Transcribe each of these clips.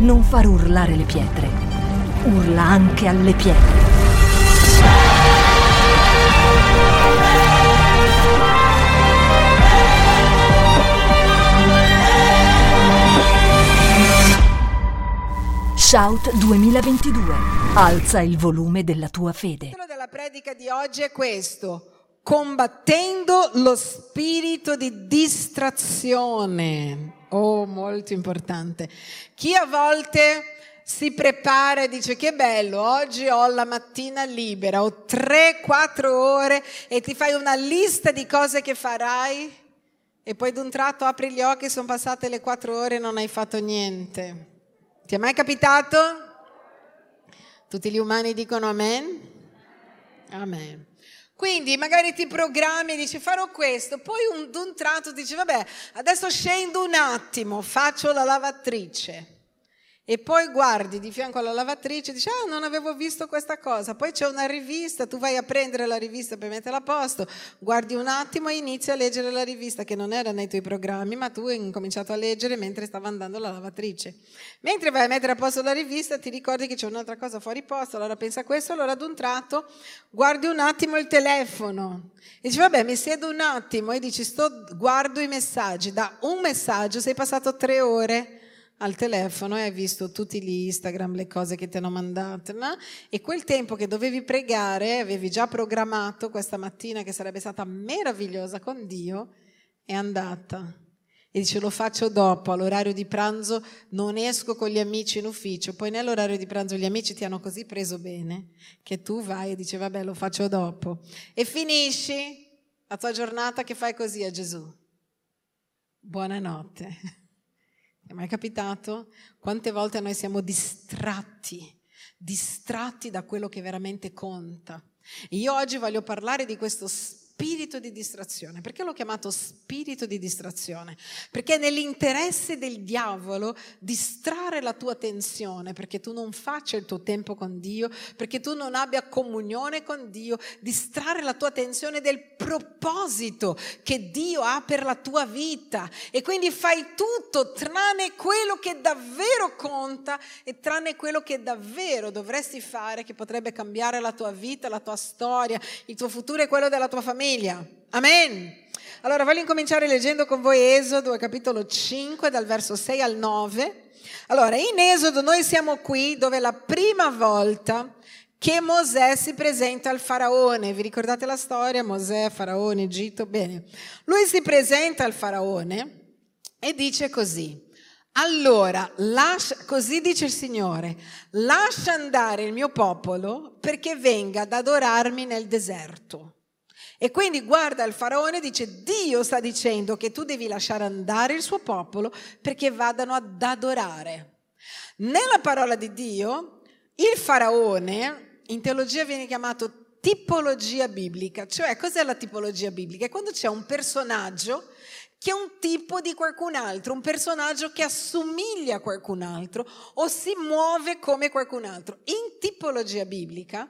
Non far urlare le pietre. Urla anche alle pietre. Shout 2022. Alza il volume della tua fede. Il titolo della predica di oggi è questo. Combattendo lo spirito di distrazione. Oh, molto importante. Chi a volte si prepara e dice che bello, oggi ho la mattina libera, ho 3-4 ore e ti fai una lista di cose che farai e poi d'un tratto apri gli occhi, sono passate le 4 ore e non hai fatto niente. Ti è mai capitato? Tutti gli umani dicono amen? Amen. Quindi magari ti programmi e dici farò questo, poi un, un tratto dici vabbè, adesso scendo un attimo, faccio la lavatrice. E poi guardi di fianco alla lavatrice e dici, ah, non avevo visto questa cosa. Poi c'è una rivista, tu vai a prendere la rivista per metterla a posto, guardi un attimo e inizi a leggere la rivista che non era nei tuoi programmi, ma tu hai incominciato a leggere mentre stava andando la lavatrice. Mentre vai a mettere a posto la rivista ti ricordi che c'è un'altra cosa fuori posto, allora pensa a questo, allora ad un tratto guardi un attimo il telefono. E dici, vabbè, mi siedo un attimo e dici, sto, guardo i messaggi. Da un messaggio sei passato tre ore al telefono e hai visto tutti gli Instagram, le cose che ti hanno mandato, no? e quel tempo che dovevi pregare, avevi già programmato questa mattina che sarebbe stata meravigliosa con Dio, è andata. E dice lo faccio dopo, all'orario di pranzo non esco con gli amici in ufficio, poi nell'orario di pranzo gli amici ti hanno così preso bene che tu vai e dici vabbè lo faccio dopo. E finisci la tua giornata che fai così a Gesù. Buonanotte. È mai capitato? Quante volte noi siamo distratti, distratti da quello che veramente conta. Io oggi voglio parlare di questo spirito di distrazione. Perché l'ho chiamato spirito di distrazione? Perché è nell'interesse del diavolo distrarre la tua attenzione perché tu non faccia il tuo tempo con Dio, perché tu non abbia comunione con Dio, distrarre la tua attenzione del proposito che Dio ha per la tua vita. E quindi fai tutto tranne quello che davvero conta e tranne quello che davvero dovresti fare che potrebbe cambiare la tua vita, la tua storia, il tuo futuro e quello della tua famiglia famiglia. Amen. Allora voglio incominciare leggendo con voi Esodo, capitolo 5, dal verso 6 al 9. Allora, in Esodo noi siamo qui dove la prima volta che Mosè si presenta al faraone. Vi ricordate la storia? Mosè, faraone, Egitto? Bene. Lui si presenta al faraone e dice così. Allora, lascia, così dice il Signore, lascia andare il mio popolo perché venga ad adorarmi nel deserto. E quindi guarda il faraone e dice, Dio sta dicendo che tu devi lasciare andare il suo popolo perché vadano ad adorare. Nella parola di Dio, il faraone, in teologia viene chiamato tipologia biblica, cioè cos'è la tipologia biblica? È quando c'è un personaggio che è un tipo di qualcun altro, un personaggio che assomiglia a qualcun altro o si muove come qualcun altro. In tipologia biblica,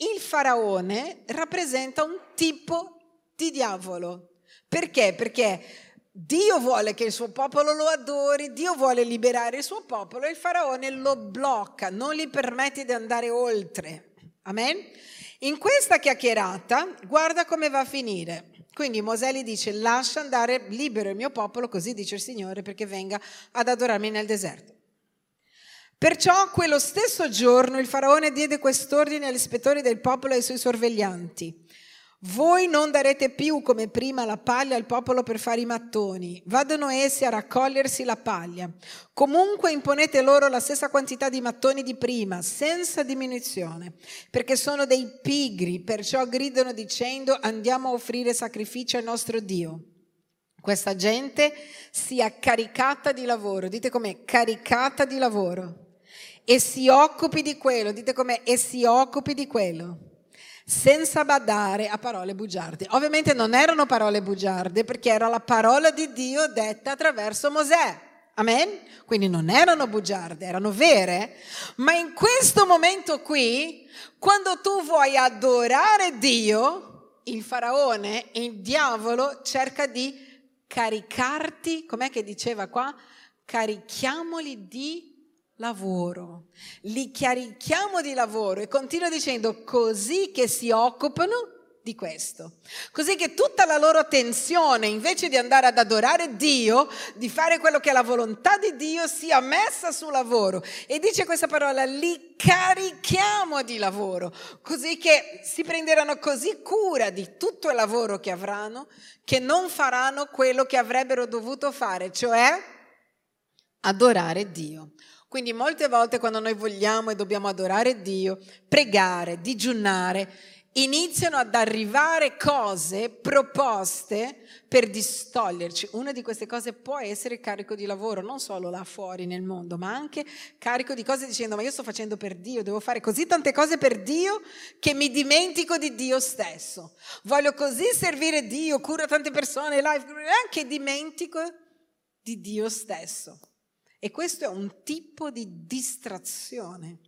il faraone rappresenta un tipo di diavolo. Perché? Perché Dio vuole che il suo popolo lo adori, Dio vuole liberare il suo popolo e il faraone lo blocca, non gli permette di andare oltre. Amen? In questa chiacchierata, guarda come va a finire. Quindi Mosè gli dice, lascia andare libero il mio popolo, così dice il Signore, perché venga ad adorarmi nel deserto. Perciò quello stesso giorno il faraone diede quest'ordine agli ispettori del popolo e ai suoi sorveglianti. Voi non darete più come prima la paglia al popolo per fare i mattoni, vadano essi a raccogliersi la paglia. Comunque imponete loro la stessa quantità di mattoni di prima, senza diminuzione, perché sono dei pigri, perciò gridano dicendo andiamo a offrire sacrifici al nostro Dio. Questa gente sia caricata di lavoro, dite com'è, caricata di lavoro e si occupi di quello, dite com'è, e si occupi di quello, senza badare a parole bugiarde. Ovviamente non erano parole bugiarde perché era la parola di Dio detta attraverso Mosè. Amen? Quindi non erano bugiarde, erano vere. Ma in questo momento qui, quando tu vuoi adorare Dio, il faraone, il diavolo cerca di caricarti, com'è che diceva qua? Carichiamoli di lavoro, li carichiamo di lavoro e continua dicendo così che si occupano di questo. Così che tutta la loro attenzione, invece di andare ad adorare Dio, di fare quello che è la volontà di Dio, sia messa sul lavoro. E dice questa parola, li carichiamo di lavoro, così che si prenderanno così cura di tutto il lavoro che avranno, che non faranno quello che avrebbero dovuto fare, cioè adorare Dio. Quindi molte volte quando noi vogliamo e dobbiamo adorare Dio, pregare, digiunare, iniziano ad arrivare cose, proposte per distoglierci. Una di queste cose può essere carico di lavoro, non solo là fuori nel mondo, ma anche carico di cose dicendo ma io sto facendo per Dio, devo fare così tante cose per Dio che mi dimentico di Dio stesso. Voglio così servire Dio, curo tante persone, live, anche dimentico di Dio stesso. E questo è un tipo di distrazione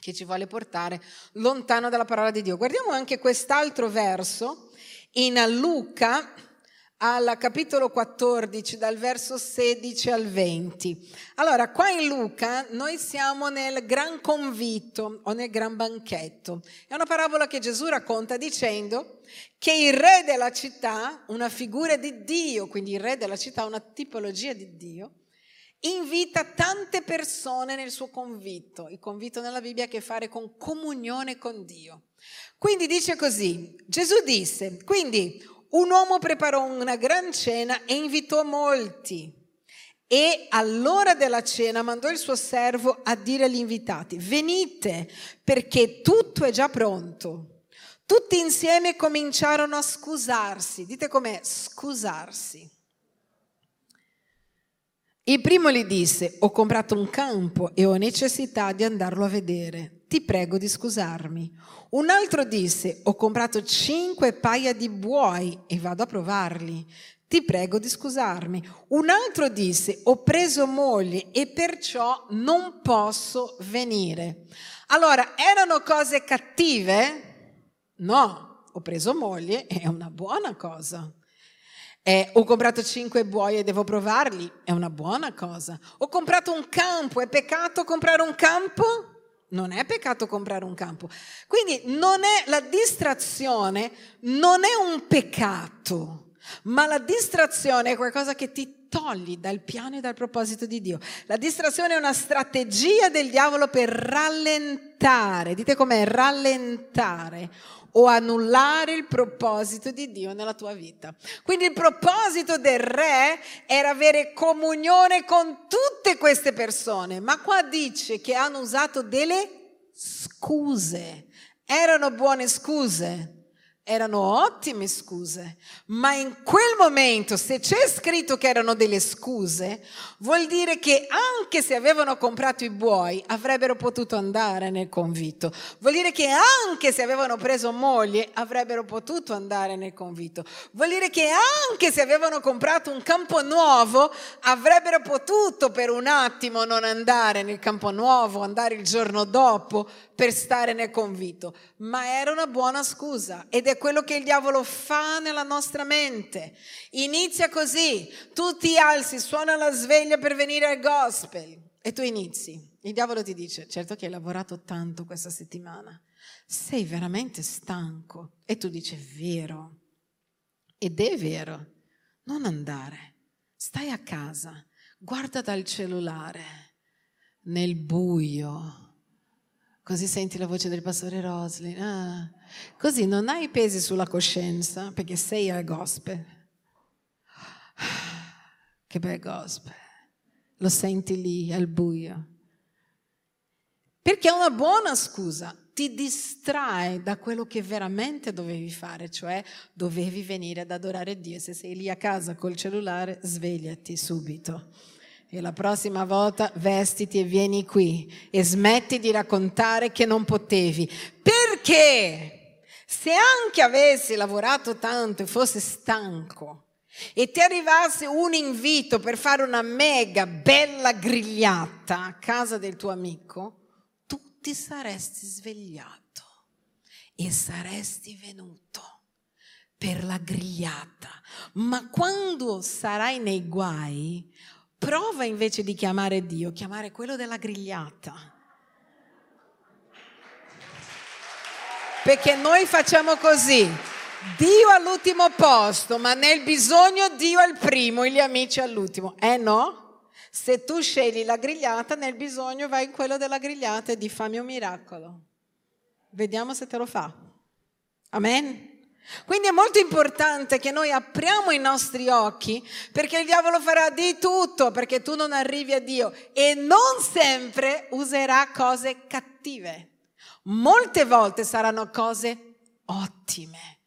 che ci vuole portare lontano dalla parola di Dio. Guardiamo anche quest'altro verso in Luca al capitolo 14 dal verso 16 al 20. Allora, qua in Luca noi siamo nel gran convito o nel gran banchetto. È una parabola che Gesù racconta dicendo che il re della città, una figura di Dio, quindi il re della città, una tipologia di Dio, invita tante persone nel suo convito. Il convito nella Bibbia ha a che fare con comunione con Dio. Quindi dice così, Gesù disse, quindi un uomo preparò una gran cena e invitò molti. E all'ora della cena mandò il suo servo a dire agli invitati, venite perché tutto è già pronto. Tutti insieme cominciarono a scusarsi. Dite com'è scusarsi. Il primo gli disse, ho comprato un campo e ho necessità di andarlo a vedere. Ti prego di scusarmi. Un altro disse, ho comprato cinque paia di buoi e vado a provarli. Ti prego di scusarmi. Un altro disse, ho preso moglie e perciò non posso venire. Allora, erano cose cattive? No, ho preso moglie, è una buona cosa. Eh, ho comprato cinque buoi e devo provarli, è una buona cosa. Ho comprato un campo, è peccato comprare un campo? Non è peccato comprare un campo. Quindi non è, la distrazione non è un peccato, ma la distrazione è qualcosa che ti togli dal piano e dal proposito di Dio. La distrazione è una strategia del diavolo per rallentare, dite com'è, rallentare o annullare il proposito di Dio nella tua vita. Quindi il proposito del re era avere comunione con tutte queste persone, ma qua dice che hanno usato delle scuse. Erano buone scuse erano ottime scuse, ma in quel momento, se c'è scritto che erano delle scuse, vuol dire che anche se avevano comprato i buoi, avrebbero potuto andare nel convito. Vuol dire che anche se avevano preso moglie, avrebbero potuto andare nel convito. Vuol dire che anche se avevano comprato un campo nuovo, avrebbero potuto per un attimo non andare nel campo nuovo, andare il giorno dopo per stare nel convito. Ma era una buona scusa ed è quello che il diavolo fa nella nostra mente. Inizia così, tu ti alzi, suona la sveglia per venire al gospel e tu inizi. Il diavolo ti dice, certo che hai lavorato tanto questa settimana, sei veramente stanco. E tu dici, vero. Ed è vero. Non andare. Stai a casa, guarda dal cellulare, nel buio Così senti la voce del pastore Roslin. Ah. Così non hai pesi sulla coscienza perché sei al gospel. Che bel gospel. Lo senti lì al buio. Perché è una buona scusa. Ti distrae da quello che veramente dovevi fare, cioè dovevi venire ad adorare Dio. Se sei lì a casa col cellulare, svegliati subito e la prossima volta vestiti e vieni qui e smetti di raccontare che non potevi. Perché se anche avessi lavorato tanto e fosse stanco e ti arrivasse un invito per fare una mega bella grigliata a casa del tuo amico, tu ti saresti svegliato e saresti venuto per la grigliata. Ma quando sarai nei guai, Prova invece di chiamare Dio, chiamare quello della grigliata. Perché noi facciamo così. Dio all'ultimo posto, ma nel bisogno Dio al primo e gli amici all'ultimo. Eh no? Se tu scegli la grigliata, nel bisogno vai in quello della grigliata e di fammi un miracolo. Vediamo se te lo fa. Amen. Quindi è molto importante che noi apriamo i nostri occhi perché il diavolo farà di tutto perché tu non arrivi a Dio e non sempre userà cose cattive. Molte volte saranno cose ottime.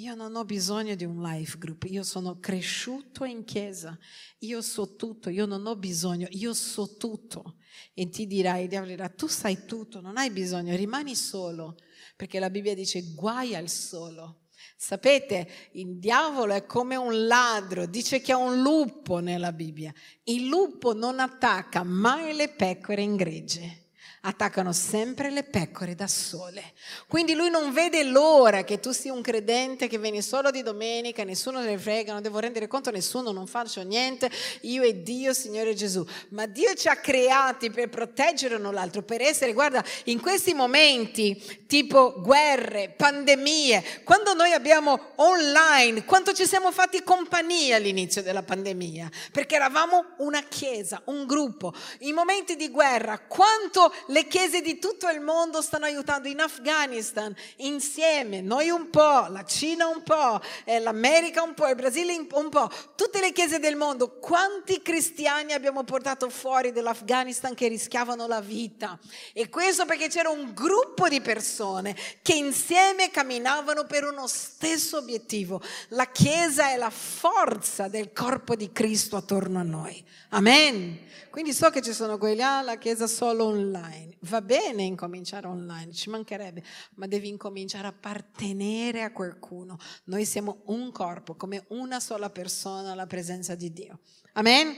Io non ho bisogno di un life group, io sono cresciuto in chiesa, io so tutto, io non ho bisogno, io so tutto. E ti dirai, tu sai tutto, non hai bisogno, rimani solo, perché la Bibbia dice guai al solo. Sapete, il diavolo è come un ladro, dice che ha un lupo nella Bibbia. Il lupo non attacca mai le pecore in gregge attaccano sempre le pecore da sole. Quindi lui non vede l'ora che tu sia un credente che vieni solo di domenica, nessuno ne frega, non devo rendere conto a nessuno, non faccio niente, io e Dio, Signore Gesù. Ma Dio ci ha creati per proteggere uno l'altro, per essere, guarda, in questi momenti tipo guerre, pandemie, quando noi abbiamo online, quanto ci siamo fatti compagnia all'inizio della pandemia, perché eravamo una chiesa, un gruppo. In momenti di guerra, quanto le chiese di tutto il mondo stanno aiutando in Afghanistan insieme, noi un po', la Cina un po', eh, l'America un po', il Brasile un po', tutte le chiese del mondo. Quanti cristiani abbiamo portato fuori dall'Afghanistan che rischiavano la vita? E questo perché c'era un gruppo di persone che insieme camminavano per uno stesso obiettivo. La chiesa è la forza del corpo di Cristo attorno a noi. Amen. Quindi so che ci sono quelli, ah, la chiesa solo online. Va bene incominciare online, ci mancherebbe, ma devi incominciare a appartenere a qualcuno. Noi siamo un corpo, come una sola persona alla presenza di Dio. Amen.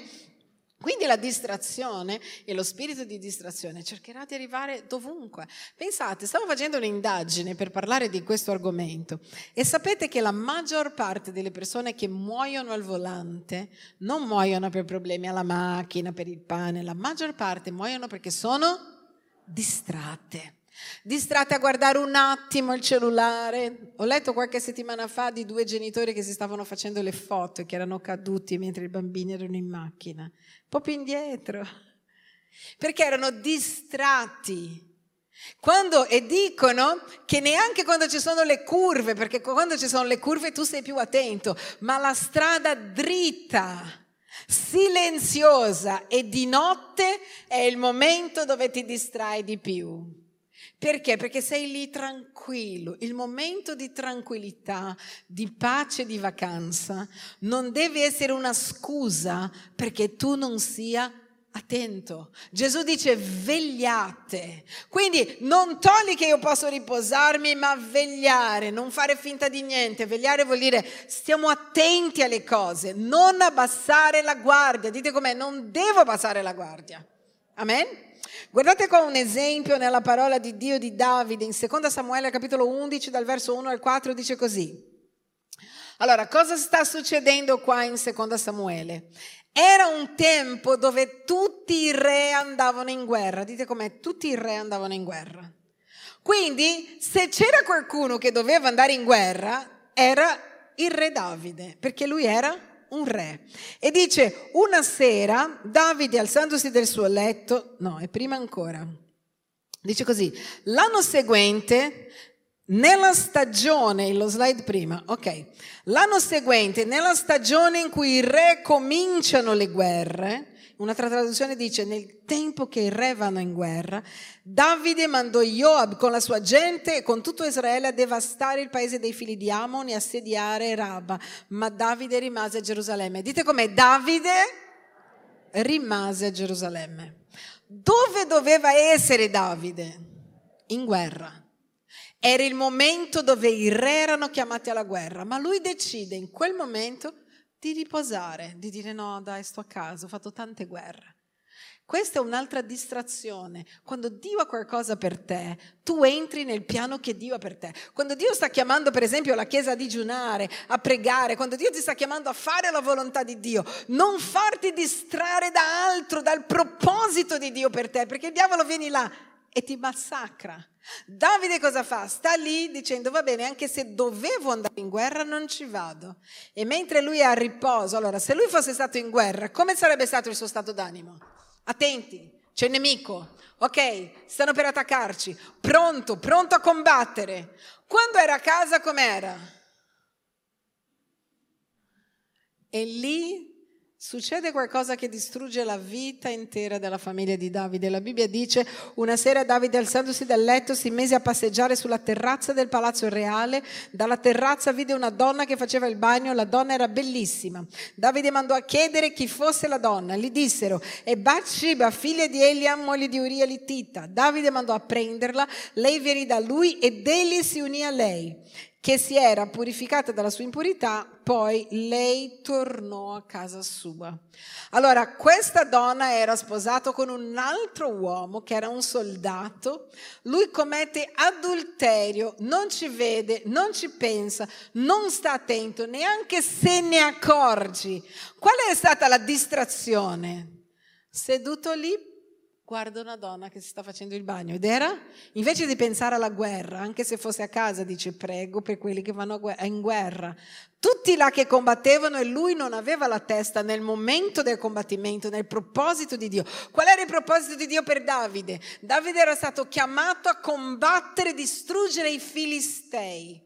Quindi la distrazione e lo spirito di distrazione cercherà di arrivare dovunque. Pensate, stavo facendo un'indagine per parlare di questo argomento e sapete che la maggior parte delle persone che muoiono al volante non muoiono per problemi alla macchina, per il pane, la maggior parte muoiono perché sono distratte. Distratte a guardare un attimo il cellulare. Ho letto qualche settimana fa di due genitori che si stavano facendo le foto e che erano caduti mentre i bambini erano in macchina po' più indietro, perché erano distratti. Quando, e dicono che neanche quando ci sono le curve, perché quando ci sono le curve tu sei più attento, ma la strada dritta, silenziosa e di notte è il momento dove ti distrai di più. Perché? Perché sei lì tranquillo. Il momento di tranquillità, di pace, di vacanza non deve essere una scusa perché tu non sia attento. Gesù dice vegliate. Quindi non togli che io posso riposarmi, ma vegliare, non fare finta di niente. Vegliare vuol dire stiamo attenti alle cose, non abbassare la guardia. Dite com'è, non devo abbassare la guardia. Amen? Guardate qua un esempio nella parola di Dio di Davide in 2 Samuele capitolo 11 dal verso 1 al 4 dice così. Allora, cosa sta succedendo qua in 2 Samuele? Era un tempo dove tutti i re andavano in guerra. Dite com'è? Tutti i re andavano in guerra. Quindi, se c'era qualcuno che doveva andare in guerra, era il re Davide, perché lui era un re. E dice, una sera Davide alzandosi del suo letto, no, è prima ancora, dice così, l'anno seguente, nella stagione, lo slide prima, ok, l'anno seguente, nella stagione in cui i re cominciano le guerre, Un'altra traduzione dice, nel tempo che i re vanno in guerra, Davide mandò Joab con la sua gente e con tutto Israele a devastare il paese dei figli di Amon e assediare Rabba, ma Davide rimase a Gerusalemme. Dite com'è? Davide rimase a Gerusalemme. Dove doveva essere Davide? In guerra. Era il momento dove i re erano chiamati alla guerra, ma lui decide in quel momento di riposare, di dire no, dai, sto a casa, ho fatto tante guerre. Questa è un'altra distrazione. Quando Dio ha qualcosa per te, tu entri nel piano che Dio ha per te. Quando Dio sta chiamando, per esempio, la Chiesa a digiunare, a pregare, quando Dio ti sta chiamando a fare la volontà di Dio, non farti distrarre da altro, dal proposito di Dio per te, perché il diavolo viene là e ti massacra. Davide cosa fa? Sta lì dicendo va bene, anche se dovevo andare in guerra non ci vado. E mentre lui è a riposo, allora se lui fosse stato in guerra, come sarebbe stato il suo stato d'animo? Attenti, c'è il nemico. Ok, stanno per attaccarci. Pronto, pronto a combattere. Quando era a casa com'era? E lì Succede qualcosa che distrugge la vita intera della famiglia di Davide. La Bibbia dice, una sera Davide alzandosi dal letto si mise a passeggiare sulla terrazza del palazzo reale. Dalla terrazza vide una donna che faceva il bagno, la donna era bellissima. Davide mandò a chiedere chi fosse la donna. Gli dissero, è Bathsheba, figlia di Eliam, moglie di Uria Littita. Davide mandò a prenderla, lei venì da lui ed egli si unì a lei che si era purificata dalla sua impurità, poi lei tornò a casa sua. Allora, questa donna era sposata con un altro uomo che era un soldato, lui commette adulterio, non ci vede, non ci pensa, non sta attento, neanche se ne accorgi. Qual è stata la distrazione? Seduto lì guarda una donna che si sta facendo il bagno ed era, invece di pensare alla guerra, anche se fosse a casa, dice prego per quelli che vanno in guerra. Tutti là che combattevano e lui non aveva la testa nel momento del combattimento, nel proposito di Dio. Qual era il proposito di Dio per Davide? Davide era stato chiamato a combattere e distruggere i filistei.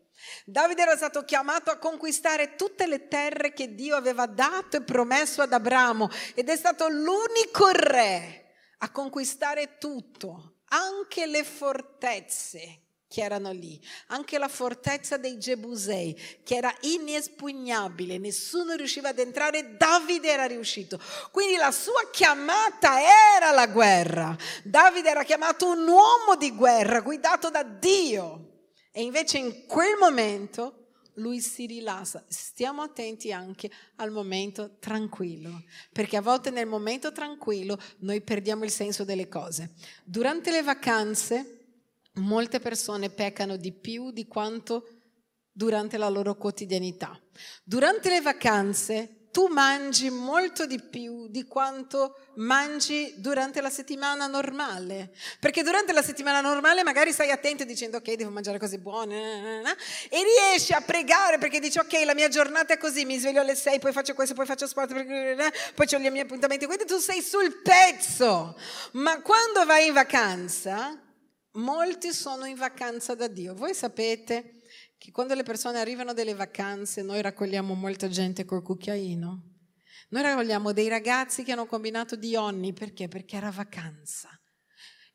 Davide era stato chiamato a conquistare tutte le terre che Dio aveva dato e promesso ad Abramo ed è stato l'unico re a conquistare tutto, anche le fortezze che erano lì, anche la fortezza dei Gebusei, che era inespugnabile, nessuno riusciva ad entrare, Davide era riuscito. Quindi la sua chiamata era la guerra. Davide era chiamato un uomo di guerra, guidato da Dio. E invece in quel momento lui si rilassa. Stiamo attenti anche al momento tranquillo, perché a volte nel momento tranquillo noi perdiamo il senso delle cose. Durante le vacanze molte persone peccano di più di quanto durante la loro quotidianità. Durante le vacanze tu mangi molto di più di quanto mangi durante la settimana normale. Perché durante la settimana normale magari stai attento dicendo ok, devo mangiare cose buone, e riesci a pregare perché dici ok, la mia giornata è così, mi sveglio alle 6, poi faccio questo, poi faccio sport, poi ho i miei appuntamenti, quindi tu sei sul pezzo. Ma quando vai in vacanza, molti sono in vacanza da Dio. Voi sapete che quando le persone arrivano dalle vacanze noi raccogliamo molta gente col cucchiaino. Noi raccogliamo dei ragazzi che hanno combinato di onni, perché? Perché era vacanza.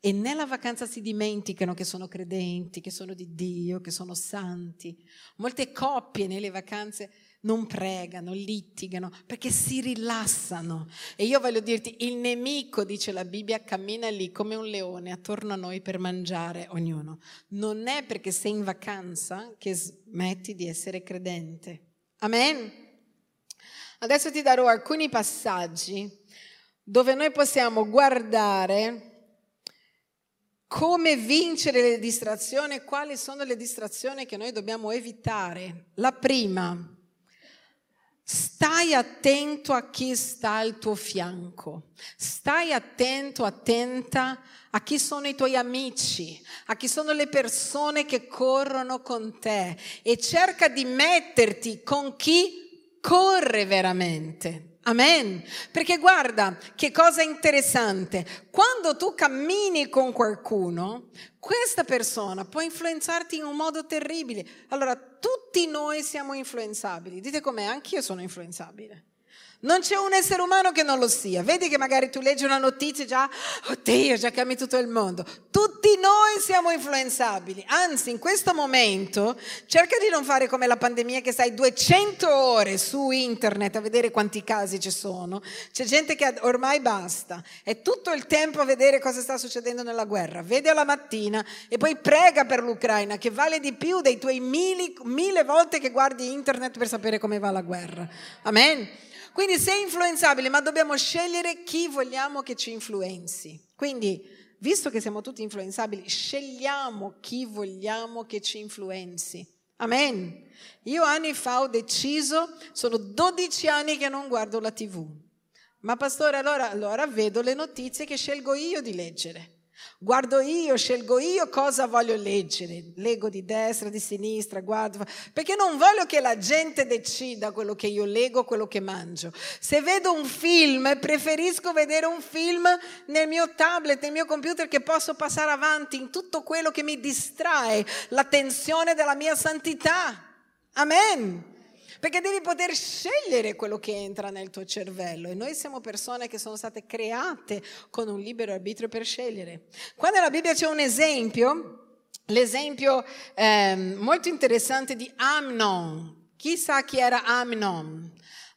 E nella vacanza si dimenticano che sono credenti, che sono di Dio, che sono santi. Molte coppie nelle vacanze non pregano, litigano, perché si rilassano. E io voglio dirti, il nemico, dice la Bibbia, cammina lì come un leone attorno a noi per mangiare ognuno. Non è perché sei in vacanza che smetti di essere credente. Amen. Adesso ti darò alcuni passaggi dove noi possiamo guardare come vincere le distrazioni, quali sono le distrazioni che noi dobbiamo evitare. La prima, Stai attento a chi sta al tuo fianco, stai attento, attenta a chi sono i tuoi amici, a chi sono le persone che corrono con te e cerca di metterti con chi corre veramente. Amen. Perché guarda che cosa interessante, quando tu cammini con qualcuno, questa persona può influenzarti in un modo terribile. Allora, tutti noi siamo influenzabili. Dite com'è, anch'io sono influenzabile. Non c'è un essere umano che non lo sia. Vedi che magari tu leggi una notizia e già, oddio, già cambia tutto il mondo. Tutti noi siamo influenzabili. Anzi, in questo momento cerca di non fare come la pandemia che stai 200 ore su internet a vedere quanti casi ci sono. C'è gente che ormai basta. È tutto il tempo a vedere cosa sta succedendo nella guerra. Vede alla mattina e poi prega per l'Ucraina che vale di più dei tuoi mille, mille volte che guardi internet per sapere come va la guerra. Amen. Quindi sei influenzabile, ma dobbiamo scegliere chi vogliamo che ci influenzi. Quindi, visto che siamo tutti influenzabili, scegliamo chi vogliamo che ci influenzi. Amen. Io anni fa ho deciso, sono 12 anni che non guardo la TV. Ma pastore, allora, allora vedo le notizie che scelgo io di leggere. Guardo io, scelgo io cosa voglio leggere, leggo di destra, di sinistra, guardo, perché non voglio che la gente decida quello che io leggo, quello che mangio. Se vedo un film, preferisco vedere un film nel mio tablet, nel mio computer, che posso passare avanti in tutto quello che mi distrae l'attenzione della mia santità. Amen perché devi poter scegliere quello che entra nel tuo cervello e noi siamo persone che sono state create con un libero arbitrio per scegliere. Qua nella Bibbia c'è un esempio, l'esempio eh, molto interessante di Amnon. Chi sa chi era Amnon?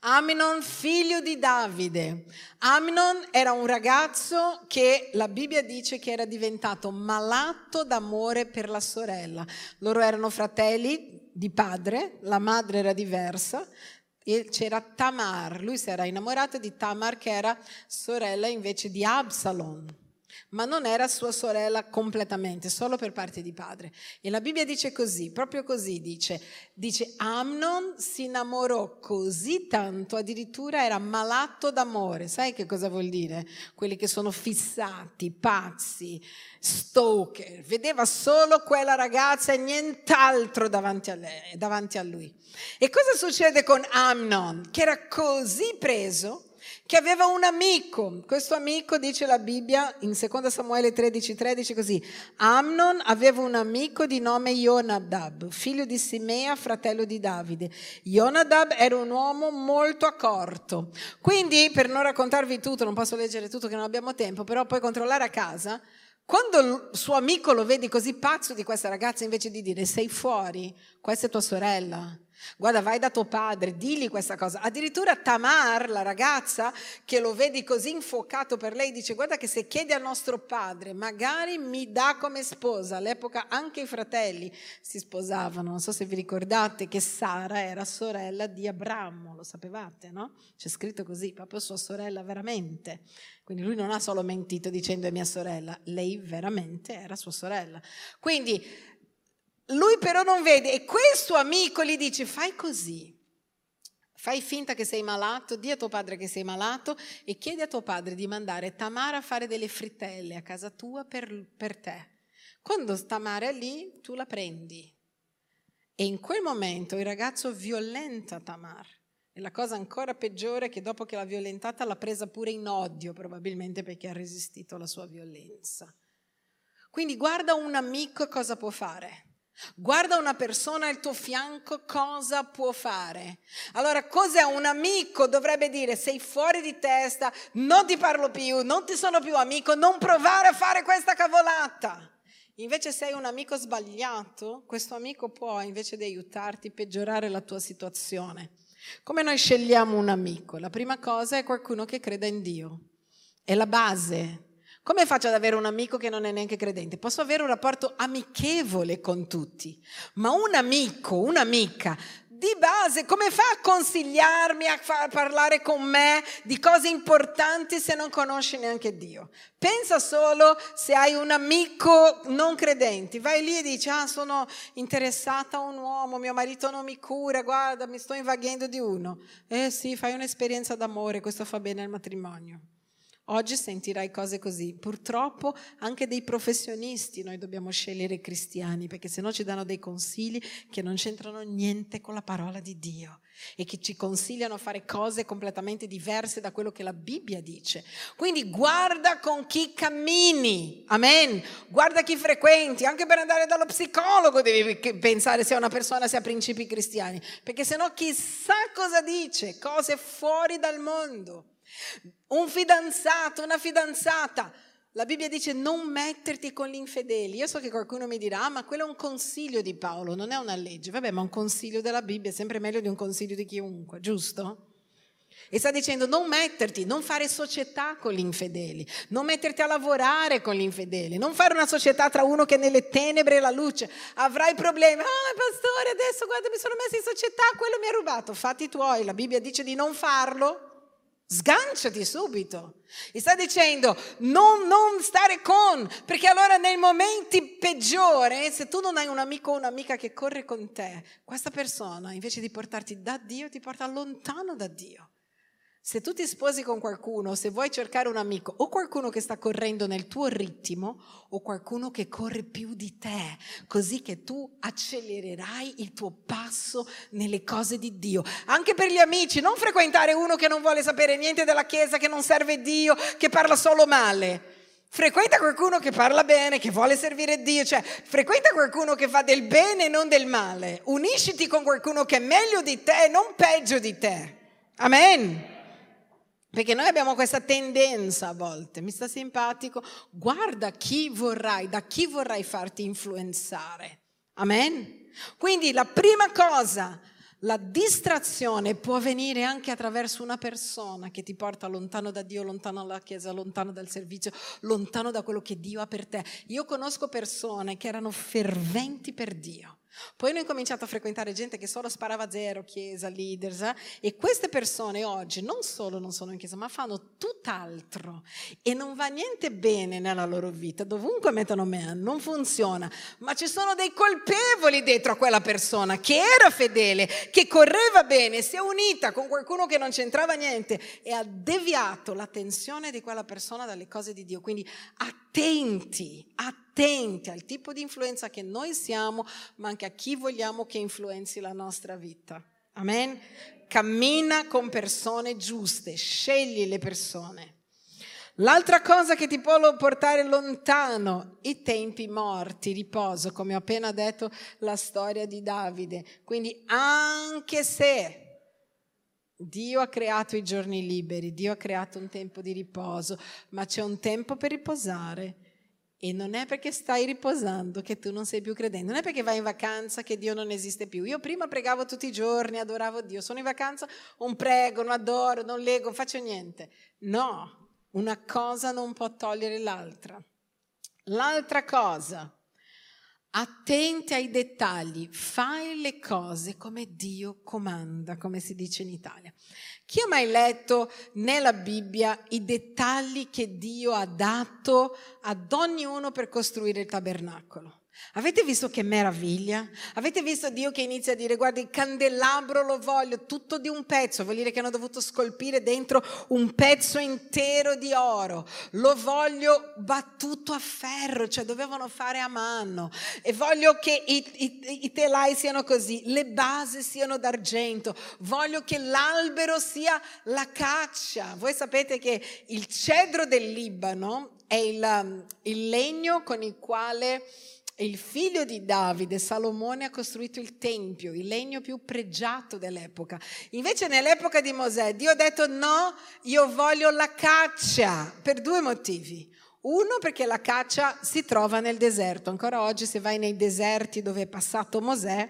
Amnon, figlio di Davide. Amnon era un ragazzo che la Bibbia dice che era diventato malato d'amore per la sorella. Loro erano fratelli di padre, la madre era diversa, e c'era Tamar, lui si era innamorato di Tamar che era sorella invece di Absalom ma non era sua sorella completamente, solo per parte di padre. E la Bibbia dice così, proprio così dice, dice Amnon si innamorò così tanto, addirittura era malato d'amore. Sai che cosa vuol dire? Quelli che sono fissati, pazzi, stalker, vedeva solo quella ragazza e nient'altro davanti a, lei, davanti a lui. E cosa succede con Amnon? Che era così preso che aveva un amico. Questo amico dice la Bibbia in 2 Samuele 13, 13 così. Amnon aveva un amico di nome Jonadab, figlio di Simea, fratello di Davide. Jonadab era un uomo molto accorto. Quindi, per non raccontarvi tutto, non posso leggere tutto che non abbiamo tempo, però puoi controllare a casa. Quando il suo amico lo vede così pazzo di questa ragazza, invece di dire sei fuori, questa è tua sorella, Guarda, vai da tuo padre, digli questa cosa. Addirittura Tamar, la ragazza, che lo vedi così infuocato per lei, dice: Guarda, che se chiedi al nostro padre, magari mi dà come sposa. All'epoca anche i fratelli si sposavano. Non so se vi ricordate che Sara era sorella di Abramo, lo sapevate, no? C'è scritto così, proprio sua sorella veramente. Quindi lui non ha solo mentito dicendo è mia sorella, lei veramente era sua sorella. Quindi lui però non vede e questo amico gli dice fai così. Fai finta che sei malato, di a tuo padre che sei malato e chiedi a tuo padre di mandare Tamara a fare delle frittelle a casa tua per, per te. Quando Tamara è lì, tu la prendi. E in quel momento il ragazzo violenta Tamar. E la cosa ancora peggiore è che dopo che l'ha violentata l'ha presa pure in odio, probabilmente perché ha resistito alla sua violenza. Quindi guarda un amico cosa può fare. Guarda una persona al tuo fianco cosa può fare. Allora, cos'è un amico? Dovrebbe dire sei fuori di testa, non ti parlo più, non ti sono più amico, non provare a fare questa cavolata. Invece sei un amico sbagliato, questo amico può invece di aiutarti peggiorare la tua situazione. Come noi scegliamo un amico? La prima cosa è qualcuno che creda in Dio. È la base come faccio ad avere un amico che non è neanche credente? Posso avere un rapporto amichevole con tutti, ma un amico, un'amica di base, come fa a consigliarmi, a parlare con me di cose importanti se non conosci neanche Dio? Pensa solo se hai un amico non credente, vai lì e dici, ah sono interessata a un uomo, mio marito non mi cura, guarda mi sto invaghendo di uno. Eh sì, fai un'esperienza d'amore, questo fa bene al matrimonio. Oggi sentirai cose così. Purtroppo anche dei professionisti noi dobbiamo scegliere cristiani perché se no ci danno dei consigli che non c'entrano niente con la parola di Dio e che ci consigliano a fare cose completamente diverse da quello che la Bibbia dice. Quindi guarda con chi cammini, amen. Guarda chi frequenti, anche per andare dallo psicologo devi pensare se è una persona se ha principi cristiani, perché se no chissà cosa dice, cose fuori dal mondo. Un fidanzato, una fidanzata. La Bibbia dice non metterti con gli infedeli. Io so che qualcuno mi dirà, ah, ma quello è un consiglio di Paolo, non è una legge. Vabbè, ma un consiglio della Bibbia è sempre meglio di un consiglio di chiunque, giusto? E sta dicendo non metterti, non fare società con gli infedeli, non metterti a lavorare con gli infedeli, non fare una società tra uno che è nelle tenebre e la luce. Avrai problemi. Ah, pastore, adesso guarda, mi sono messo in società, quello mi ha rubato. Fatti tuoi, la Bibbia dice di non farlo. Sganciati subito. E sta dicendo non, non, stare con, perché allora nei momenti peggiori, se tu non hai un amico o un'amica che corre con te, questa persona invece di portarti da Dio ti porta lontano da Dio. Se tu ti sposi con qualcuno, se vuoi cercare un amico o qualcuno che sta correndo nel tuo ritmo o qualcuno che corre più di te, così che tu accelererai il tuo passo nelle cose di Dio. Anche per gli amici, non frequentare uno che non vuole sapere niente della Chiesa, che non serve Dio, che parla solo male. Frequenta qualcuno che parla bene, che vuole servire Dio, cioè frequenta qualcuno che fa del bene e non del male. Unisciti con qualcuno che è meglio di te e non peggio di te. Amen. Perché noi abbiamo questa tendenza a volte, mi sta simpatico, guarda chi vorrai, da chi vorrai farti influenzare. Amen? Quindi la prima cosa, la distrazione può venire anche attraverso una persona che ti porta lontano da Dio, lontano dalla Chiesa, lontano dal servizio, lontano da quello che Dio ha per te. Io conosco persone che erano ferventi per Dio poi hanno incominciato a frequentare gente che solo sparava zero, chiesa, leaders, eh? e queste persone oggi non solo non sono in chiesa, ma fanno tutt'altro e non va niente bene nella loro vita, dovunque mettono me, non funziona, ma ci sono dei colpevoli dietro a quella persona che era fedele, che correva bene, si è unita con qualcuno che non c'entrava niente e ha deviato l'attenzione di quella persona dalle cose di Dio. Quindi attenti, attenti attenti al tipo di influenza che noi siamo, ma anche a chi vogliamo che influenzi la nostra vita. Amen? Cammina con persone giuste, scegli le persone. L'altra cosa che ti può portare lontano, i tempi morti, riposo, come ho appena detto la storia di Davide. Quindi anche se Dio ha creato i giorni liberi, Dio ha creato un tempo di riposo, ma c'è un tempo per riposare e non è perché stai riposando che tu non sei più credente, non è perché vai in vacanza che Dio non esiste più. Io prima pregavo tutti i giorni, adoravo Dio, sono in vacanza, non prego, non adoro, non leggo, non faccio niente. No, una cosa non può togliere l'altra. L'altra cosa, attenti ai dettagli, fai le cose come Dio comanda, come si dice in Italia. Chi ha mai letto nella Bibbia i dettagli che Dio ha dato ad ognuno per costruire il tabernacolo? Avete visto che meraviglia? Avete visto Dio che inizia a dire guarda il candelabro lo voglio tutto di un pezzo, vuol dire che hanno dovuto scolpire dentro un pezzo intero di oro, lo voglio battuto a ferro, cioè dovevano fare a mano e voglio che i, i, i telai siano così, le basi siano d'argento, voglio che l'albero sia la caccia. Voi sapete che il cedro del Libano è il, il legno con il quale il figlio di Davide, Salomone, ha costruito il Tempio, il legno più pregiato dell'epoca. Invece nell'epoca di Mosè Dio ha detto no, io voglio la caccia per due motivi. Uno perché la caccia si trova nel deserto. Ancora oggi se vai nei deserti dove è passato Mosè,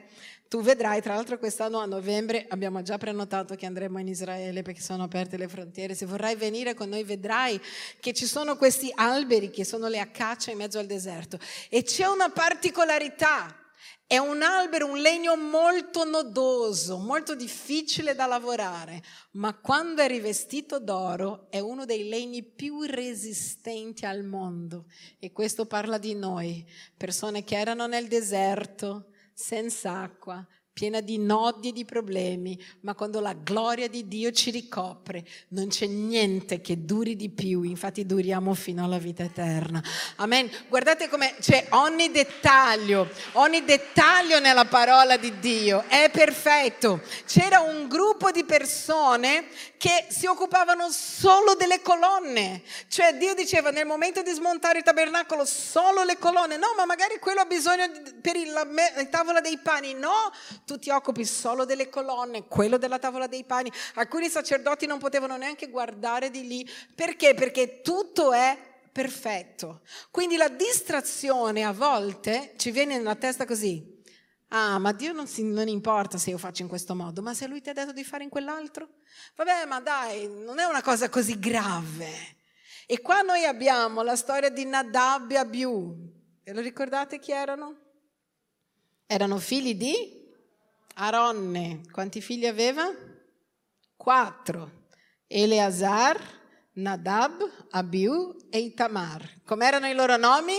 tu vedrai, tra l'altro quest'anno a novembre abbiamo già prenotato che andremo in Israele perché sono aperte le frontiere. Se vorrai venire con noi vedrai che ci sono questi alberi che sono le acacce in mezzo al deserto. E c'è una particolarità. È un albero, un legno molto nodoso, molto difficile da lavorare, ma quando è rivestito d'oro è uno dei legni più resistenti al mondo. E questo parla di noi, persone che erano nel deserto, senza acqua, piena di nodi e di problemi, ma quando la gloria di Dio ci ricopre, non c'è niente che duri di più, infatti duriamo fino alla vita eterna. Amen. Guardate come c'è ogni dettaglio, ogni dettaglio nella parola di Dio, è perfetto. C'era un gruppo di persone che si occupavano solo delle colonne, cioè Dio diceva nel momento di smontare il tabernacolo solo le colonne, no, ma magari quello ha bisogno per la tavola dei pani, no, tu ti occupi solo delle colonne, quello della tavola dei pani. Alcuni sacerdoti non potevano neanche guardare di lì. Perché? Perché tutto è perfetto. Quindi la distrazione a volte ci viene nella testa così. Ah, ma Dio non, si, non importa se io faccio in questo modo, ma se Lui ti ha detto di fare in quell'altro? Vabbè, ma dai, non è una cosa così grave. E qua noi abbiamo la storia di Nadab e Abiu. E lo ricordate chi erano? Erano figli di Aronne. Quanti figli aveva? Quattro. Eleazar, Nadab, Abiu e Itamar. Com'erano i loro nomi?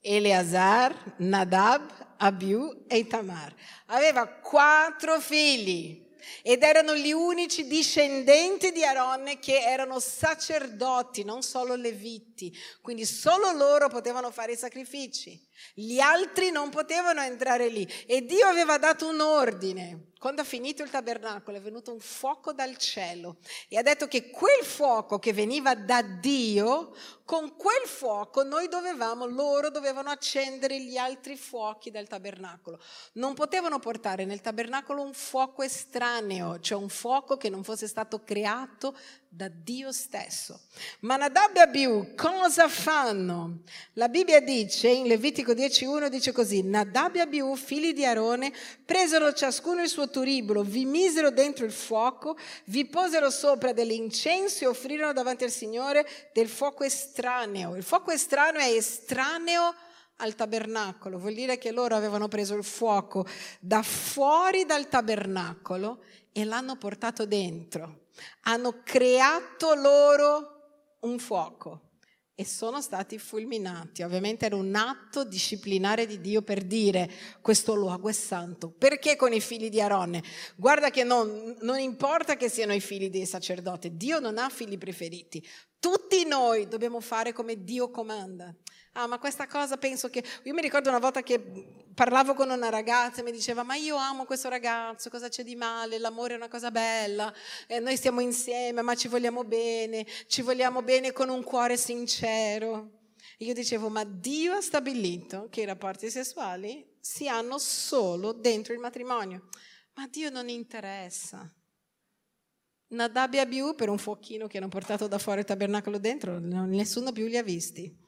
Eleazar, Nadab, Abiu e Itamar. Aveva quattro figli ed erano gli unici discendenti di Aronne che erano sacerdoti, non solo leviti, quindi solo loro potevano fare i sacrifici. Gli altri non potevano entrare lì e Dio aveva dato un ordine. Quando ha finito il tabernacolo è venuto un fuoco dal cielo e ha detto che quel fuoco che veniva da Dio, con quel fuoco noi dovevamo, loro dovevano accendere gli altri fuochi del tabernacolo. Non potevano portare nel tabernacolo un fuoco estraneo, cioè un fuoco che non fosse stato creato da Dio stesso. Ma Nadab e Abiu cosa fanno? La Bibbia dice in Levitico 10.1 dice così, Nadab e Abiu, figli di Arone, presero ciascuno il suo turibolo, vi misero dentro il fuoco, vi posero sopra dell'incenso e offrirono davanti al Signore del fuoco estraneo. Il fuoco estraneo è estraneo al tabernacolo, vuol dire che loro avevano preso il fuoco da fuori dal tabernacolo e l'hanno portato dentro hanno creato loro un fuoco e sono stati fulminati. Ovviamente era un atto disciplinare di Dio per dire questo luogo è santo. Perché con i figli di Aronne? Guarda che non, non importa che siano i figli dei sacerdoti, Dio non ha figli preferiti. Tutti noi dobbiamo fare come Dio comanda. Ah, ma questa cosa penso che... Io mi ricordo una volta che parlavo con una ragazza e mi diceva, ma io amo questo ragazzo, cosa c'è di male? L'amore è una cosa bella, eh, noi stiamo insieme, ma ci vogliamo bene, ci vogliamo bene con un cuore sincero. E io dicevo, ma Dio ha stabilito che i rapporti sessuali si hanno solo dentro il matrimonio. Ma Dio non interessa. Nadab e Abiu per un fuochino che hanno portato da fuori il tabernacolo dentro, nessuno più li ha visti.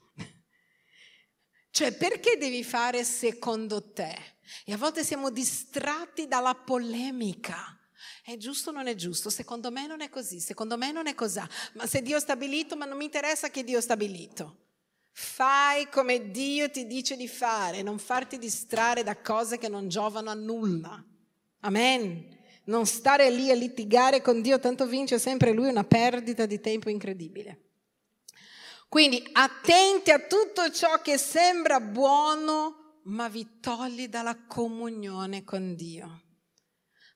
Cioè, perché devi fare secondo te? E a volte siamo distratti dalla polemica. È giusto o non è giusto? Secondo me non è così, secondo me non è così. Ma se Dio ha stabilito, ma non mi interessa che Dio ha stabilito. Fai come Dio ti dice di fare, non farti distrarre da cose che non giovano a nulla. Amen. Non stare lì a litigare con Dio, tanto vince sempre lui una perdita di tempo incredibile. Quindi attenti a tutto ciò che sembra buono, ma vi togli dalla comunione con Dio.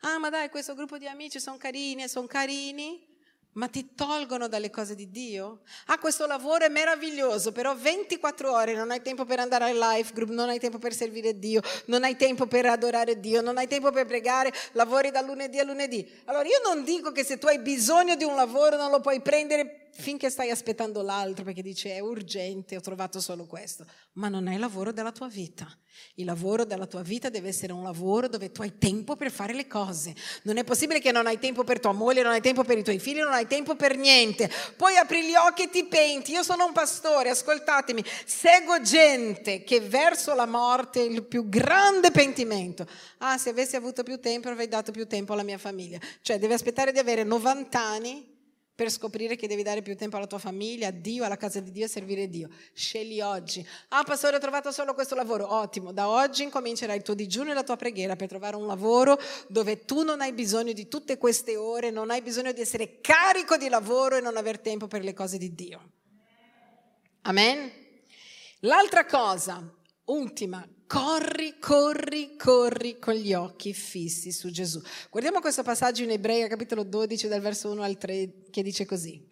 Ah, ma dai, questo gruppo di amici sono carini e sono carini, ma ti tolgono dalle cose di Dio? Ah, questo lavoro è meraviglioso, però 24 ore non hai tempo per andare al life group, non hai tempo per servire Dio, non hai tempo per adorare Dio, non hai tempo per pregare, lavori da lunedì a lunedì. Allora io non dico che se tu hai bisogno di un lavoro non lo puoi prendere finché stai aspettando l'altro perché dici è urgente, ho trovato solo questo, ma non è il lavoro della tua vita. Il lavoro della tua vita deve essere un lavoro dove tu hai tempo per fare le cose. Non è possibile che non hai tempo per tua moglie, non hai tempo per i tuoi figli, non hai tempo per niente. Poi apri gli occhi e ti penti. Io sono un pastore, ascoltatemi, seguo gente che verso la morte il più grande pentimento. Ah, se avessi avuto più tempo avrei dato più tempo alla mia famiglia. Cioè, devi aspettare di avere 90 anni per scoprire che devi dare più tempo alla tua famiglia, a Dio, alla casa di Dio e servire Dio. Scegli oggi. Ah, pastore, ho trovato solo questo lavoro. Ottimo, da oggi incomincerai il tuo digiuno e la tua preghiera per trovare un lavoro dove tu non hai bisogno di tutte queste ore, non hai bisogno di essere carico di lavoro e non aver tempo per le cose di Dio. Amen? L'altra cosa, ultima, corri, corri, corri con gli occhi fissi su Gesù. Guardiamo questo passaggio in Ebrei, capitolo 12, dal verso 1 al 3, che dice così.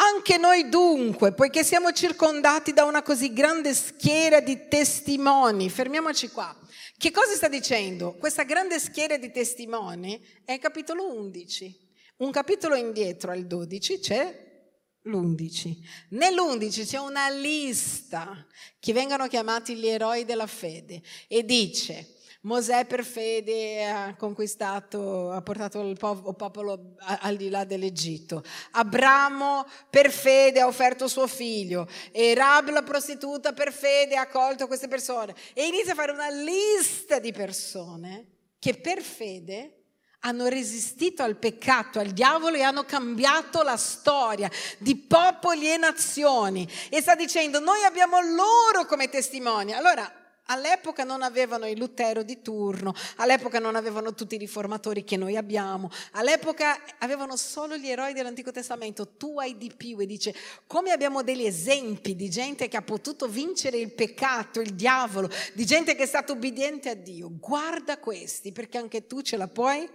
Anche noi dunque, poiché siamo circondati da una così grande schiera di testimoni, fermiamoci qua. Che cosa sta dicendo? Questa grande schiera di testimoni è capitolo 11. Un capitolo indietro al 12 c'è l'11. Nell'11 c'è una lista che vengono chiamati gli eroi della fede e dice, Mosè per fede ha conquistato, ha portato il popolo al di là dell'Egitto. Abramo per fede ha offerto suo figlio. E Rab la prostituta per fede ha accolto queste persone. E inizia a fare una lista di persone che per fede hanno resistito al peccato, al diavolo e hanno cambiato la storia di popoli e nazioni. E sta dicendo, noi abbiamo loro come testimoni. Allora, All'epoca non avevano il Lutero di turno, all'epoca non avevano tutti i riformatori che noi abbiamo, all'epoca avevano solo gli eroi dell'Antico Testamento, tu hai di più e dice come abbiamo degli esempi di gente che ha potuto vincere il peccato, il diavolo, di gente che è stata ubbidiente a Dio, guarda questi perché anche tu ce la puoi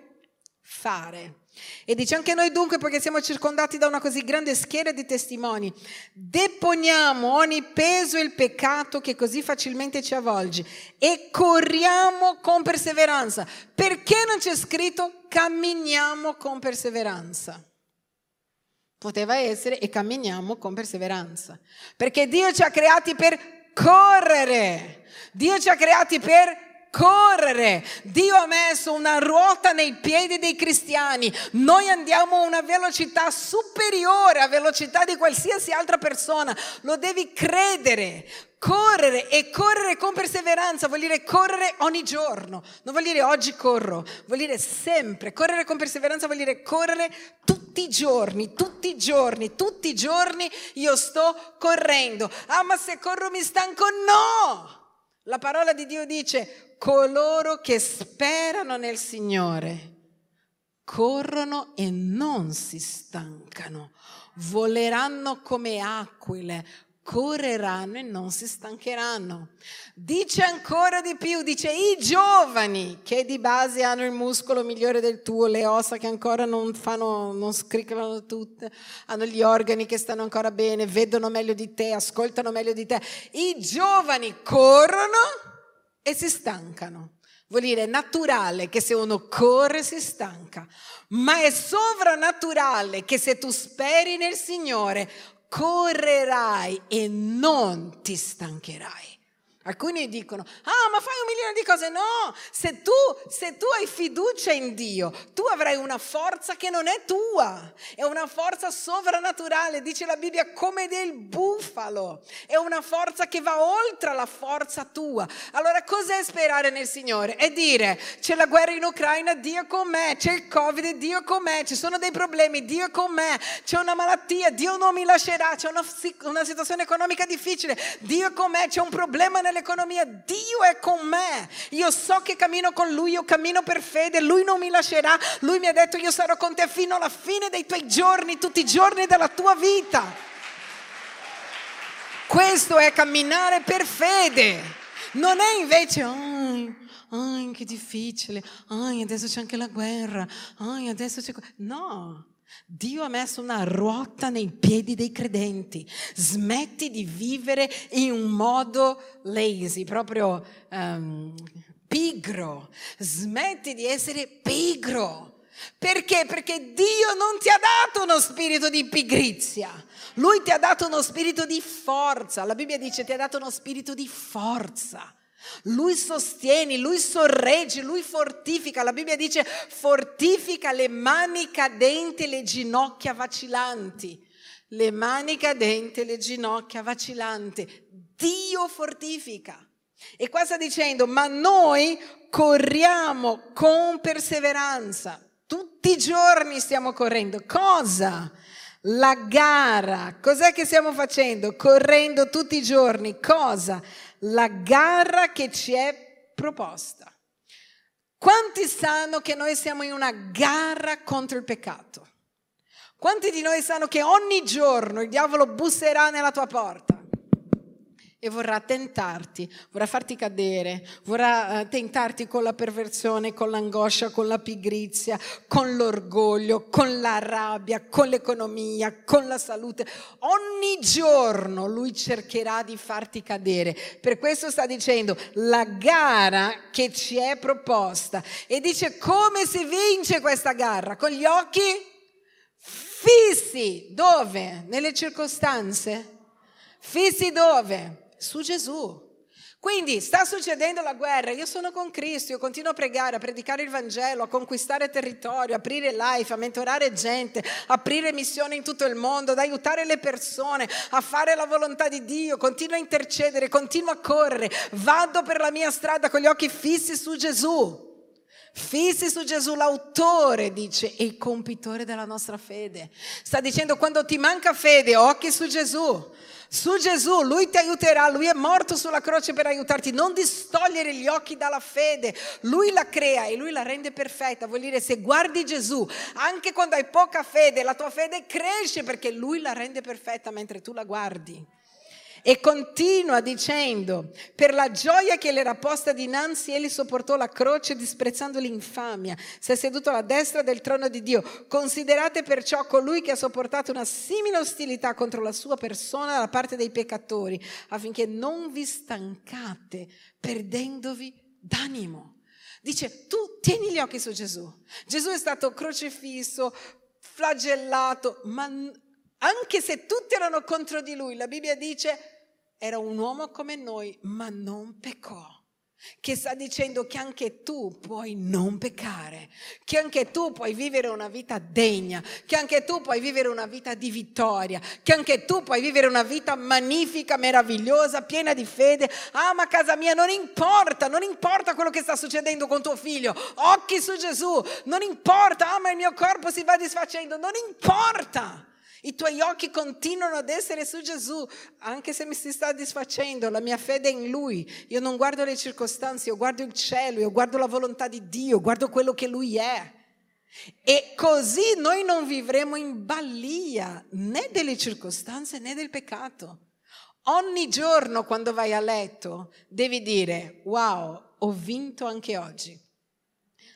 fare. E dice anche noi dunque, perché siamo circondati da una così grande schiera di testimoni, deponiamo ogni peso e il peccato che così facilmente ci avvolge e corriamo con perseveranza. Perché non c'è scritto camminiamo con perseveranza? Poteva essere e camminiamo con perseveranza. Perché Dio ci ha creati per correre. Dio ci ha creati per correre. Dio ha messo una ruota nei piedi dei cristiani. Noi andiamo a una velocità superiore a velocità di qualsiasi altra persona. Lo devi credere. Correre e correre con perseveranza vuol dire correre ogni giorno, non vuol dire oggi corro, vuol dire sempre. Correre con perseveranza vuol dire correre tutti i giorni, tutti i giorni, tutti i giorni io sto correndo. Ah, ma se corro mi stanco? No! La parola di Dio dice coloro che sperano nel Signore corrono e non si stancano, voleranno come aquile, correranno e non si stancheranno. Dice ancora di più, dice i giovani che di base hanno il muscolo migliore del tuo, le ossa che ancora non fanno, non scriccolano tutte, hanno gli organi che stanno ancora bene, vedono meglio di te, ascoltano meglio di te. I giovani corrono e si stancano. Vuol dire naturale che se uno corre si stanca, ma è sovrannaturale che se tu speri nel Signore correrai e non ti stancherai. Alcuni dicono, ah ma fai un milione di cose. No, se tu, se tu hai fiducia in Dio, tu avrai una forza che non è tua, è una forza sovrannaturale, dice la Bibbia, come del bufalo, è una forza che va oltre la forza tua. Allora cos'è sperare nel Signore? È dire, c'è la guerra in Ucraina, Dio è con me, c'è il Covid, Dio è con me, ci sono dei problemi, Dio è con me, c'è una malattia, Dio non mi lascerà, c'è una, una situazione economica difficile, Dio è con me, c'è un problema nel nell'economia, Dio è con me. Io so che cammino con Lui, io cammino per fede, Lui non mi lascerà. Lui mi ha detto io sarò con te fino alla fine dei tuoi giorni, tutti i giorni della tua vita. Questo è camminare per fede. Non è invece, oh, oh, che difficile, oh, adesso c'è anche la guerra, oh, adesso c'è... No, Dio ha messo una ruota nei piedi dei credenti. Smetti di vivere in un modo lazy, proprio um, pigro. Smetti di essere pigro. Perché? Perché Dio non ti ha dato uno spirito di pigrizia. Lui ti ha dato uno spirito di forza. La Bibbia dice ti ha dato uno spirito di forza. Lui sostiene, lui sorregge, lui fortifica. La Bibbia dice fortifica le mani cadenti e le ginocchia vacillanti. Le mani cadenti e le ginocchia vacillanti. Dio fortifica. E qua sta dicendo, ma noi corriamo con perseveranza. Tutti i giorni stiamo correndo. Cosa? La gara. Cos'è che stiamo facendo? Correndo tutti i giorni. Cosa? La gara che ci è proposta. Quanti sanno che noi siamo in una gara contro il peccato? Quanti di noi sanno che ogni giorno il diavolo busserà nella tua porta? E vorrà tentarti, vorrà farti cadere, vorrà uh, tentarti con la perversione, con l'angoscia, con la pigrizia, con l'orgoglio, con la rabbia, con l'economia, con la salute. Ogni giorno lui cercherà di farti cadere. Per questo sta dicendo la gara che ci è proposta e dice come si vince questa gara? Con gli occhi fissi. Dove? Nelle circostanze? Fissi dove? Su Gesù. Quindi sta succedendo la guerra, io sono con Cristo, io continuo a pregare, a predicare il Vangelo, a conquistare territorio, aprire life, a mentorare gente, aprire missioni in tutto il mondo, ad aiutare le persone, a fare la volontà di Dio, continuo a intercedere, continuo a correre, vado per la mia strada con gli occhi fissi su Gesù. Fissi su Gesù, l'autore dice, e il compitore della nostra fede. Sta dicendo quando ti manca fede, occhi su Gesù su Gesù, lui ti aiuterà, lui è morto sulla croce per aiutarti, non distogliere gli occhi dalla fede, lui la crea e lui la rende perfetta, vuol dire se guardi Gesù, anche quando hai poca fede, la tua fede cresce perché lui la rende perfetta mentre tu la guardi. E continua dicendo, per la gioia che le era posta dinanzi, egli sopportò la croce disprezzando l'infamia, si è seduto alla destra del trono di Dio. Considerate perciò colui che ha sopportato una simile ostilità contro la sua persona da parte dei peccatori, affinché non vi stancate perdendovi d'animo. Dice, tu tieni gli occhi su Gesù. Gesù è stato crocifisso, flagellato, ma anche se tutti erano contro di lui, la Bibbia dice era un uomo come noi, ma non peccò. Che sta dicendo che anche tu puoi non peccare, che anche tu puoi vivere una vita degna, che anche tu puoi vivere una vita di vittoria, che anche tu puoi vivere una vita magnifica, meravigliosa, piena di fede. Ah, ma casa mia, non importa, non importa quello che sta succedendo con tuo figlio, occhi su Gesù, non importa, ah, ma il mio corpo si va disfacendo, non importa. I tuoi occhi continuano ad essere su Gesù, anche se mi si sta disfacendo, la mia fede è in Lui. Io non guardo le circostanze, io guardo il cielo, io guardo la volontà di Dio, guardo quello che Lui è. E così noi non vivremo in balia né delle circostanze né del peccato. Ogni giorno quando vai a letto devi dire, wow, ho vinto anche oggi.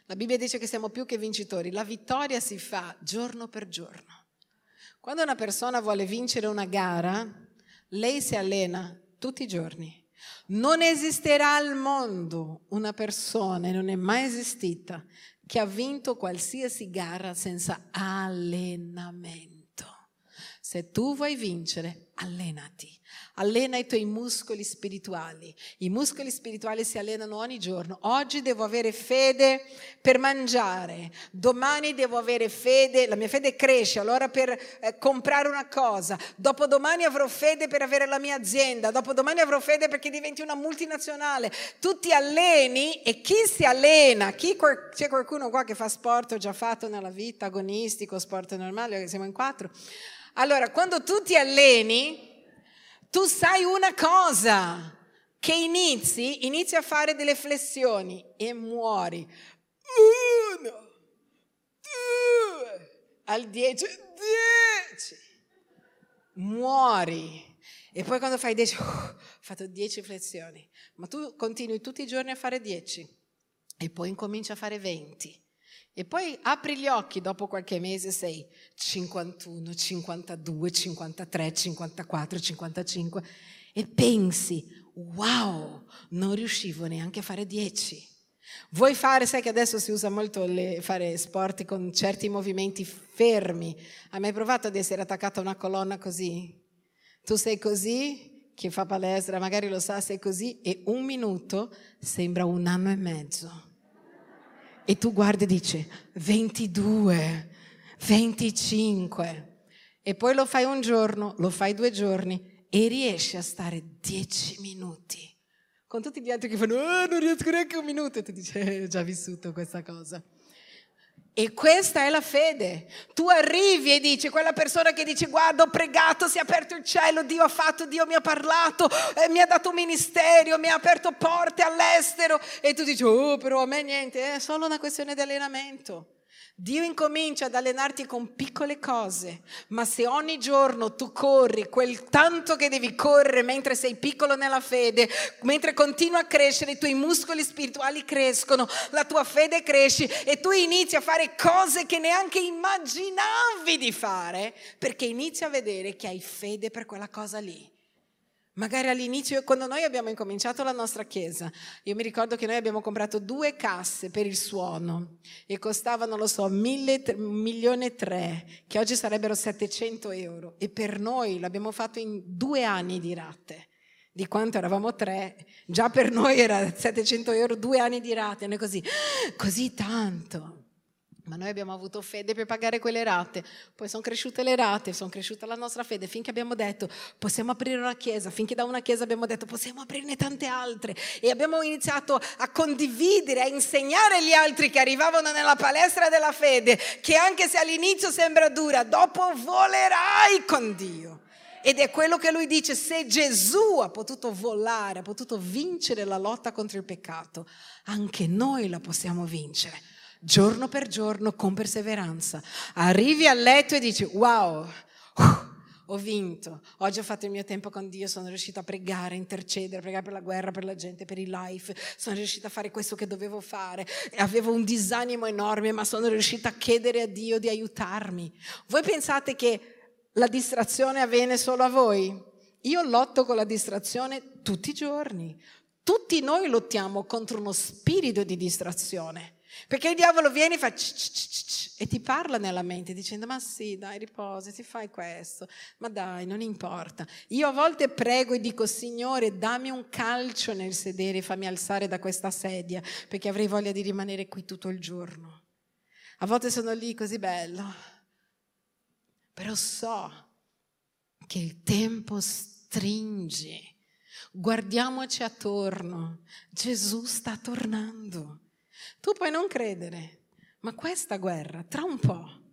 La Bibbia dice che siamo più che vincitori, la vittoria si fa giorno per giorno. Quando una persona vuole vincere una gara, lei si allena tutti i giorni. Non esisterà al mondo una persona, e non è mai esistita, che ha vinto qualsiasi gara senza allenamento. Se tu vuoi vincere, allenati. Allena i tuoi muscoli spirituali. I muscoli spirituali si allenano ogni giorno. Oggi devo avere fede per mangiare, domani devo avere fede, la mia fede cresce allora per eh, comprare una cosa, dopodomani avrò fede per avere la mia azienda, dopodomani avrò fede perché diventi una multinazionale. Tu ti alleni e chi si allena, chi, c'è qualcuno qua che fa sport, ho già fatto nella vita, agonistico, sport normale, siamo in quattro. Allora, quando tu ti alleni, tu sai una cosa, che inizi, inizi a fare delle flessioni e muori. Uno, due, al dieci, dieci. Muori. E poi quando fai dieci, uh, ho fatto dieci flessioni. Ma tu continui tutti i giorni a fare dieci. E poi incominci a fare venti. E poi apri gli occhi dopo qualche mese, sei 51, 52, 53, 54, 55 e pensi, wow, non riuscivo neanche a fare 10. Vuoi fare, sai che adesso si usa molto le, fare sport con certi movimenti fermi. Hai mai provato ad essere attaccata a una colonna così? Tu sei così, chi fa palestra magari lo sa, sei così e un minuto sembra un anno e mezzo. E tu guardi e dici 22, 25. E poi lo fai un giorno, lo fai due giorni e riesci a stare dieci minuti. Con tutti gli altri che fanno, oh, non riesco neanche un minuto. E tu dici, eh, ho già vissuto questa cosa. E questa è la fede. Tu arrivi e dici, quella persona che dice, guarda, ho pregato, si è aperto il cielo, Dio ha fatto, Dio mi ha parlato, eh, mi ha dato un ministero, mi ha aperto porte all'estero. E tu dici, oh, però a me niente, è solo una questione di allenamento. Dio incomincia ad allenarti con piccole cose, ma se ogni giorno tu corri quel tanto che devi correre mentre sei piccolo nella fede, mentre continua a crescere, i tuoi muscoli spirituali crescono, la tua fede cresce e tu inizi a fare cose che neanche immaginavi di fare, perché inizi a vedere che hai fede per quella cosa lì. Magari all'inizio, quando noi abbiamo incominciato la nostra chiesa, io mi ricordo che noi abbiamo comprato due casse per il suono e costavano, lo so, mille, milione e tre, che oggi sarebbero 700 euro. E per noi l'abbiamo fatto in due anni di rate di quanto eravamo tre, già per noi era 700 euro, due anni di rate, noi così, così tanto. Ma noi abbiamo avuto fede per pagare quelle rate, poi sono cresciute le rate, sono cresciuta la nostra fede, finché abbiamo detto possiamo aprire una chiesa, finché da una chiesa abbiamo detto possiamo aprirne tante altre e abbiamo iniziato a condividere, a insegnare agli altri che arrivavano nella palestra della fede che anche se all'inizio sembra dura, dopo volerai con Dio. Ed è quello che lui dice, se Gesù ha potuto volare, ha potuto vincere la lotta contro il peccato, anche noi la possiamo vincere giorno per giorno con perseveranza. Arrivi a letto e dici, wow, uh, ho vinto. Oggi ho fatto il mio tempo con Dio, sono riuscita a pregare, a intercedere, a pregare per la guerra, per la gente, per il life. Sono riuscita a fare questo che dovevo fare. Avevo un disanimo enorme, ma sono riuscita a chiedere a Dio di aiutarmi. Voi pensate che la distrazione avviene solo a voi? Io lotto con la distrazione tutti i giorni. Tutti noi lottiamo contro uno spirito di distrazione. Perché il diavolo viene e fa e ti parla nella mente dicendo ma sì dai riposati fai questo. Ma dai non importa. Io a volte prego e dico Signore dammi un calcio nel sedere fammi alzare da questa sedia perché avrei voglia di rimanere qui tutto il giorno a volte sono lì così bello. Però so che il tempo stringe. Guardiamoci attorno. Gesù sta tornando tu puoi non credere, ma questa guerra, tra un po',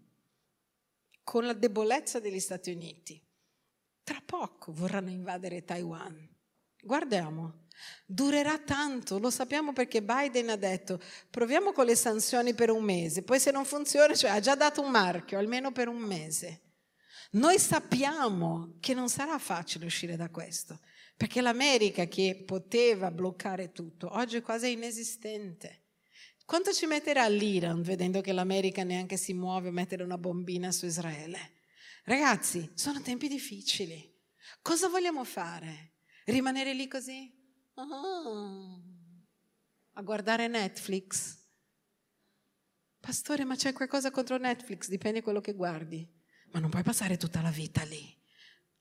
con la debolezza degli Stati Uniti, tra poco vorranno invadere Taiwan. Guardiamo, durerà tanto, lo sappiamo perché Biden ha detto proviamo con le sanzioni per un mese, poi se non funziona, cioè ha già dato un marchio, almeno per un mese. Noi sappiamo che non sarà facile uscire da questo, perché l'America che poteva bloccare tutto, oggi è quasi inesistente. Quanto ci metterà l'Iran vedendo che l'America neanche si muove a mettere una bombina su Israele? Ragazzi, sono tempi difficili. Cosa vogliamo fare? Rimanere lì così? Oh, a guardare Netflix? Pastore, ma c'è qualcosa contro Netflix? Dipende da quello che guardi. Ma non puoi passare tutta la vita lì.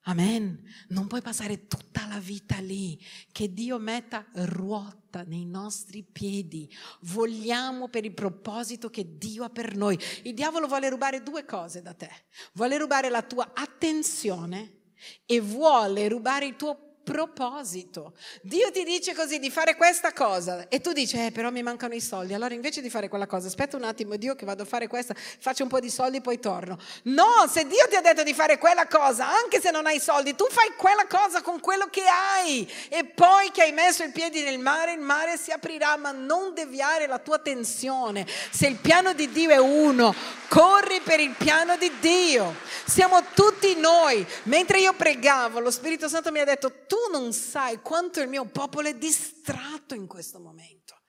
Amen. Non puoi passare tutta la vita lì. Che Dio metta ruota nei nostri piedi. Vogliamo per il proposito che Dio ha per noi. Il diavolo vuole rubare due cose da te. Vuole rubare la tua attenzione e vuole rubare il tuo proposito. Dio ti dice così di fare questa cosa e tu dici, eh però mi mancano i soldi. Allora invece di fare quella cosa, aspetta un attimo, Dio che vado a fare questa, faccio un po' di soldi poi torno. No, se Dio ti ha detto di fare quella cosa, anche se non hai soldi, tu fai quella cosa con quello che hai e poi che hai messo i piedi nel mare, il mare si aprirà, ma non deviare la tua attenzione. Se il piano di Dio è uno, corri per il piano di Dio. Siamo tutti noi. Mentre io pregavo, lo Spirito Santo mi ha detto, tu non sai quanto il mio popolo è distratto in questo momento.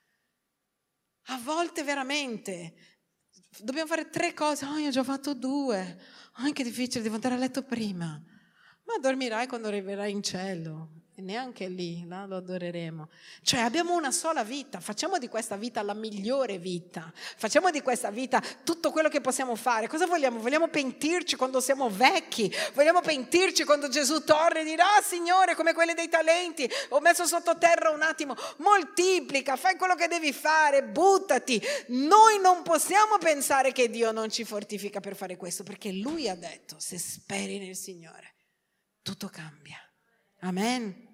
A volte veramente dobbiamo fare tre cose. Oh, io ho già fatto due. Oh, che difficile, devo andare a letto prima. Ma dormirai quando arriverai in cielo. E neanche lì no? lo adoreremo. Cioè abbiamo una sola vita, facciamo di questa vita la migliore vita, facciamo di questa vita tutto quello che possiamo fare. Cosa vogliamo? Vogliamo pentirci quando siamo vecchi, vogliamo pentirci quando Gesù torna e dirà, ah, Signore, come quelli dei talenti, ho messo sottoterra un attimo, moltiplica, fai quello che devi fare, buttati. Noi non possiamo pensare che Dio non ci fortifica per fare questo, perché Lui ha detto, se speri nel Signore, tutto cambia. Amen.